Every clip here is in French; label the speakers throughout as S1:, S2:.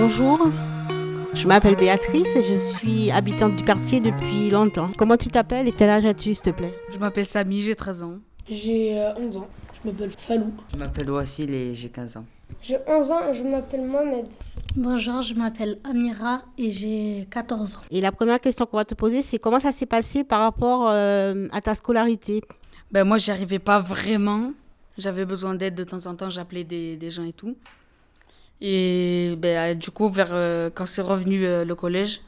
S1: Bonjour, je m'appelle Béatrice et je suis habitante du quartier depuis longtemps. Comment tu t'appelles et quel âge as-tu, s'il te plaît?
S2: Je m'appelle Samy, j'ai 13 ans.
S3: J'ai 11 ans. Je m'appelle Falou.
S4: Je m'appelle Wassil et j'ai 15 ans.
S5: J'ai 11 ans et je m'appelle Mohamed.
S6: Bonjour, je m'appelle Amira et j'ai 14 ans.
S1: Et la première question qu'on va te poser, c'est comment ça s'est passé par rapport euh, à ta scolarité?
S2: Ben moi, j'y arrivais pas vraiment. J'avais besoin d'aide de temps en temps, j'appelais des, des gens et tout. Et ben, du coup, vers, euh, quand c'est revenu euh, le collège,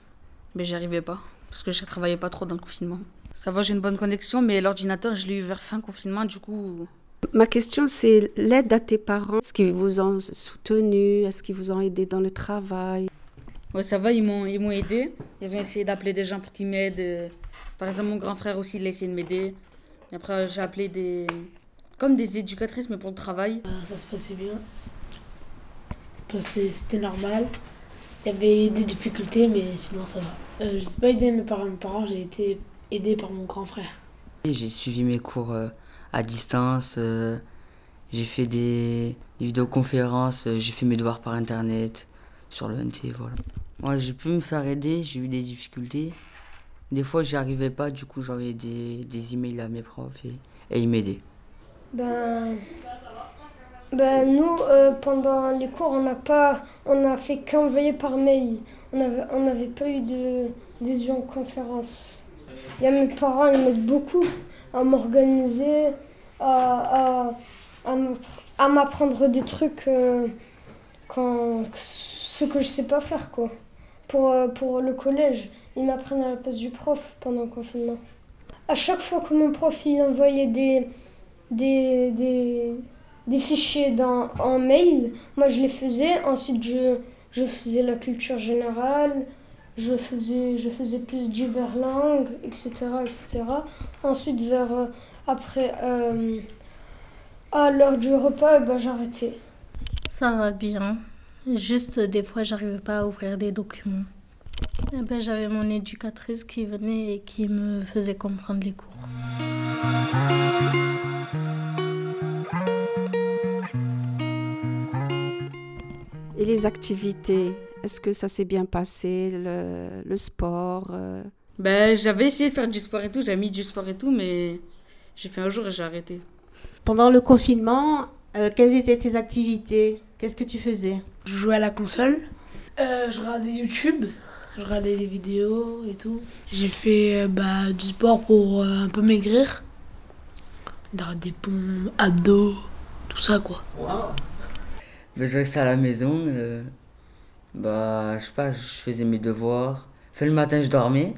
S2: ben, j'y arrivais pas. Parce que je travaillais pas trop dans le confinement. Ça va, j'ai une bonne connexion, mais l'ordinateur, je l'ai eu vers fin confinement, du coup.
S7: Ma question, c'est l'aide à tes parents. Est-ce qu'ils vous ont soutenu? Est-ce qu'ils vous ont aidé dans le travail?
S2: Ouais, ça va, ils m'ont, ils m'ont aidé. Ils ont essayé d'appeler des gens pour qu'ils m'aident. Par exemple, mon grand frère aussi, il a essayé de m'aider. Et après, j'ai appelé des. comme des éducatrices, mais pour le travail.
S3: Euh, ça se passait bien. C'était normal. Il y avait des difficultés, mais sinon ça va. Euh, je n'ai pas aidé mes parents. Mes parents, j'ai été aidé par mon grand frère.
S4: J'ai suivi mes cours euh, à distance. euh, j'ai fait des, des vidéoconférences. euh, j'ai fait mes devoirs par internet, sur le NT, voilà. Moi, j'ai pu me faire aider. J'ai eu des difficultés. Des fois, j'y arrivais pas. Du coup, j'envoyais des, des emails à mes profs et, et ils m'aidaient.
S5: Ben, ben nous, euh, pendant les cours, on n'a pas, on a fait qu'envoyer par mail. On n'avait on n'avait pas eu de visioconférence. Il y a mes parents, ils m'aident beaucoup à m'organiser, à, à, à m'apprendre des trucs euh, quand, ce que je sais pas faire, quoi. Pour, euh, pour le collège, ils m'apprennent à la place du prof pendant le confinement. À chaque fois que mon prof il envoyait des, des, des, des fichiers dans, en mail, moi je les faisais. Ensuite, je, je faisais la culture générale, je faisais, je faisais plus divers langues, etc. etc. Ensuite, vers, euh, après, euh, à l'heure du repas, eh ben, j'arrêtais.
S6: Ça va bien. Juste des fois, j'arrivais pas à ouvrir des documents. Eh ben, J'avais mon éducatrice qui venait et qui me faisait comprendre les cours.
S7: Les activités? Est-ce que ça s'est bien passé Le, le sport euh,
S2: Ben, j'avais essayé de faire du sport et tout, j'avais mis du sport et tout, mais j'ai fait un jour et j'ai arrêté.
S1: Pendant le confinement, euh, quelles étaient tes activités? Qu'est-ce que tu faisais?
S3: Je jouais à la console. Euh, je regardais YouTube. Je regardais les vidéos et tout. J'ai fait euh, bah, du sport pour euh, un peu maigrir. Dans des pompes, abdos, tout ça quoi.
S4: Je restais à la maison. euh, bah, je sais pas, je faisais mes devoirs. Fait le matin, je dormais.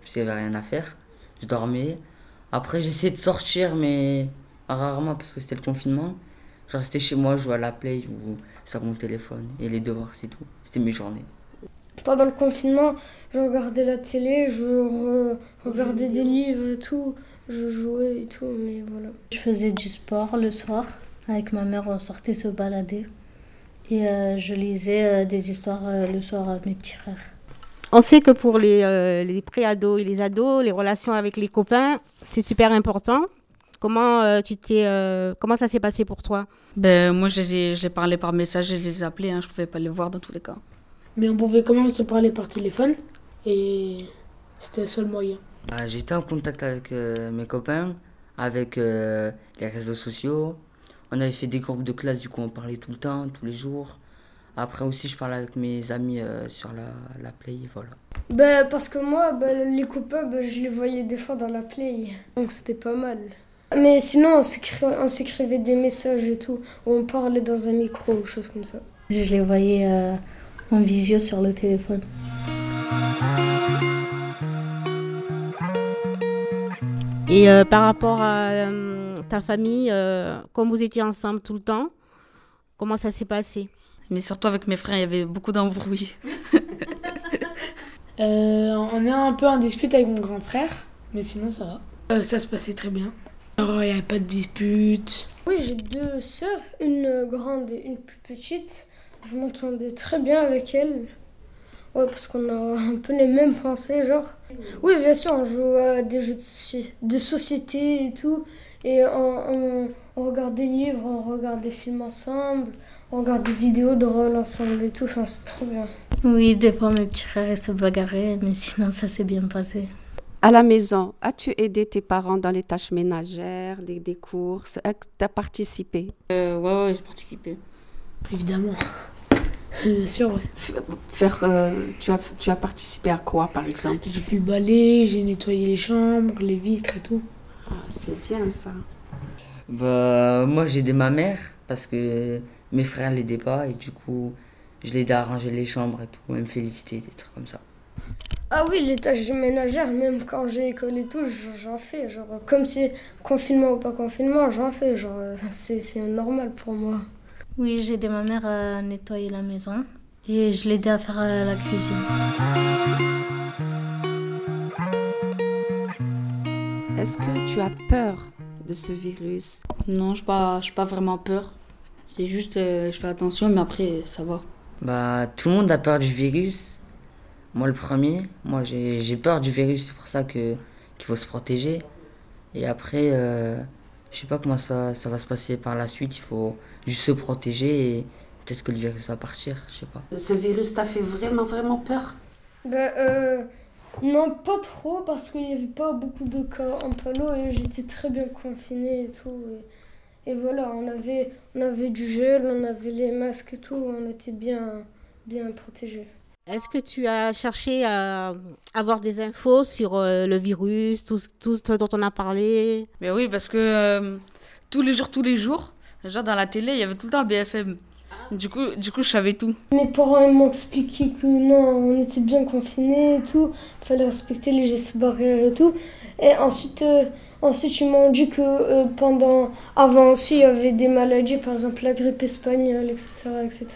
S4: Parce qu'il n'y avait rien à faire. Je dormais. Après, j'essayais de sortir, mais rarement parce que c'était le confinement. Je restais chez moi, je jouais à la play ou sur mon téléphone. Et les devoirs, c'est tout. C'était mes journées.
S5: Pendant le confinement, je regardais la télé, je re- regardais des livres et tout, je jouais et tout, mais voilà.
S6: Je faisais du sport le soir. Avec ma mère, on sortait se balader. Et euh, je lisais euh, des histoires euh, le soir à mes petits frères.
S1: On sait que pour les, euh, les pré-ados et les ados, les relations avec les copains, c'est super important. Comment, euh, tu t'es, euh, comment ça s'est passé pour toi?
S2: Ben, moi, je les ai, je les parlais par message, je les ai appelés, hein, je pouvais pas les voir dans tous les cas.
S3: Mais on pouvait quand même se parler par téléphone. Et c'était le seul moyen.
S4: Bah, J'étais en contact avec euh, mes copains, avec euh, les réseaux sociaux. On avait fait des groupes de classe, du coup on parlait tout le temps, tous les jours. Après aussi je parlais avec mes amis euh, sur la, la Play, voilà.
S5: Ben, parce que moi, ben, les copains, ben, je les voyais des fois dans la play, donc c'était pas mal. Mais sinon, on s'écri- on s'écrivait des messages et tout, où on parlait dans un micro ou choses comme ça.
S6: Je les voyais euh, en visio sur le téléphone.
S1: Et euh, par rapport à euh, ta famille, euh, comme vous étiez ensemble tout le temps, comment ça s'est passé?
S2: Mais surtout avec mes frères, il y avait beaucoup d'embrouilles.
S3: Euh, on est un peu en dispute avec mon grand frère, mais sinon ça va. Euh, ça se passait très bien. Alors il n'y avait pas de dispute.
S5: Oui, j'ai deux sœurs, une grande et une plus petite. Je m'entendais très bien avec elles. Ouais, parce qu'on a un peu les mêmes pensées, genre. Oui, bien sûr, on joue à des jeux de, soci- de société et tout. Et on, on, on regarde des livres, on regarde des films ensemble, on regarde des vidéos de rôle ensemble et tout. Enfin, c'est trop bien.
S6: Oui, des fois mes petits frères se bagarraient, mais sinon ça s'est bien passé.
S7: À la maison, as-tu aidé tes parents dans les tâches ménagères, des, des courses? Tu as participé?
S2: Euh, ouais, ouais, j'ai participé.
S3: Évidemment. Bien sûr, ouais.
S7: Faire, euh, tu, as, tu as participé à quoi, par exemple?
S3: J'ai fait le balai, j'ai nettoyé les chambres, les vitres et tout.
S7: Ah, C'est bien ça.
S4: Bah, moi j'ai aidé ma mère parce que mes frères l'aidaient pas et du coup je l'aidais à ranger les chambres et tout, elle me félicitait, des trucs comme ça.
S5: Ah oui, les tâches ménagères, même quand j'ai école et tout, j'en fais. Genre, comme c'est confinement ou pas confinement, j'en fais. Genre, c'est c'est normal pour moi.
S6: Oui, j'ai aidé ma mère à nettoyer la maison et je l'ai aidé à faire euh, la cuisine.
S7: Est-ce que tu as peur de ce virus?
S2: Non, je n'ai pas, pas vraiment peur. C'est juste, euh, je fais attention, mais après, ça va.
S4: Bah, tout le monde a peur du virus. Moi, le premier, moi, j'ai j'ai peur du virus, c'est pour ça que qu'il faut se protéger. Et après, euh, je sais pas comment ça, ça va se passer par la suite. Il faut juste se protéger et peut-être que le virus va partir, je sais pas.
S7: Ce virus t'a fait vraiment, vraiment peur?
S5: Ben, euh, non, pas trop, parce qu'il n'y avait pas beaucoup de cas en palo et j'étais très bien confinée et tout. Et, et voilà, on avait, on avait du gel, on avait les masques et tout, on était bien, bien protégés.
S1: Est-ce que tu as cherché à avoir des infos sur euh, le virus, tout, ce- tout ce dont on a parlé?
S2: Mais oui, parce que euh, tous les jours, tous les jours, genre dans la télé, il y avait tout le temps BFM. Du coup, du coup, je savais tout.
S5: Mes parents ils m'ont expliqué que non, on était bien confinés et tout, il fallait respecter les gestes barrières et tout. Et ensuite, euh, ensuite ils m'ont dit que euh, pendant, avant aussi, il y avait des maladies, par exemple la grippe espagnole, etc. etc.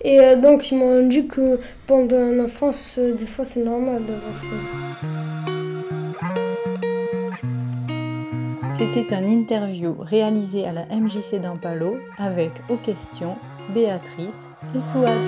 S5: Et euh, donc ils m'ont dit que pendant l'enfance, euh, des fois c'est normal d'avoir ça.
S8: C'était un interview réalisé à la MJC d'Ampalo avec aux questions Béatrice et Souad.